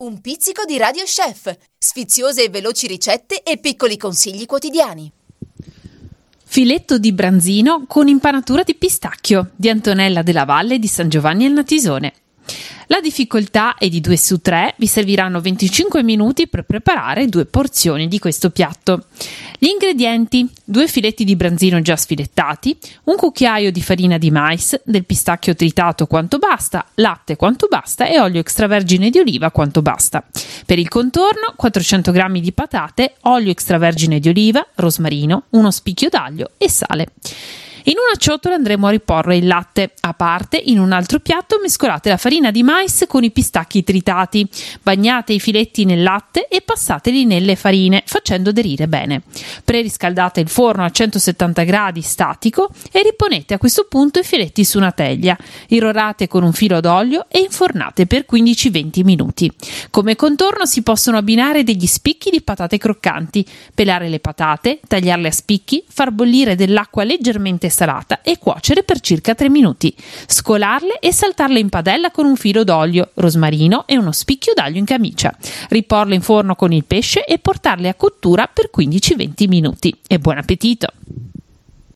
Un pizzico di Radio Chef, sfiziose e veloci ricette e piccoli consigli quotidiani. Filetto di branzino con impanatura di pistacchio di Antonella della Valle di San Giovanni al Natisone. La difficoltà è di 2 su 3, vi serviranno 25 minuti per preparare due porzioni di questo piatto. Gli ingredienti: due filetti di branzino già sfilettati, un cucchiaio di farina di mais, del pistacchio tritato quanto basta, latte quanto basta e olio extravergine di oliva quanto basta. Per il contorno 400 g di patate, olio extravergine di oliva, rosmarino, uno spicchio d'aglio e sale. In una ciotola andremo a riporre il latte. A parte, in un altro piatto mescolate la farina di mais con i pistacchi tritati. Bagnate i filetti nel latte e passateli nelle farine, facendo aderire bene. Preriscaldate il forno a 170 gradi statico e riponete a questo punto i filetti su una teglia. Irrorate con un filo d'olio e infornate per 15-20 minuti. Come contorno si possono abbinare degli spicchi di patate croccanti, pelare le patate, tagliarle a spicchi, far bollire dell'acqua leggermente salata e cuocere per circa 3 minuti. Scolarle e saltarle in padella con un filo d'olio, rosmarino e uno spicchio d'aglio in camicia. Riporle in forno con il pesce e portarle a cottura per 15-20 minuti. E buon appetito!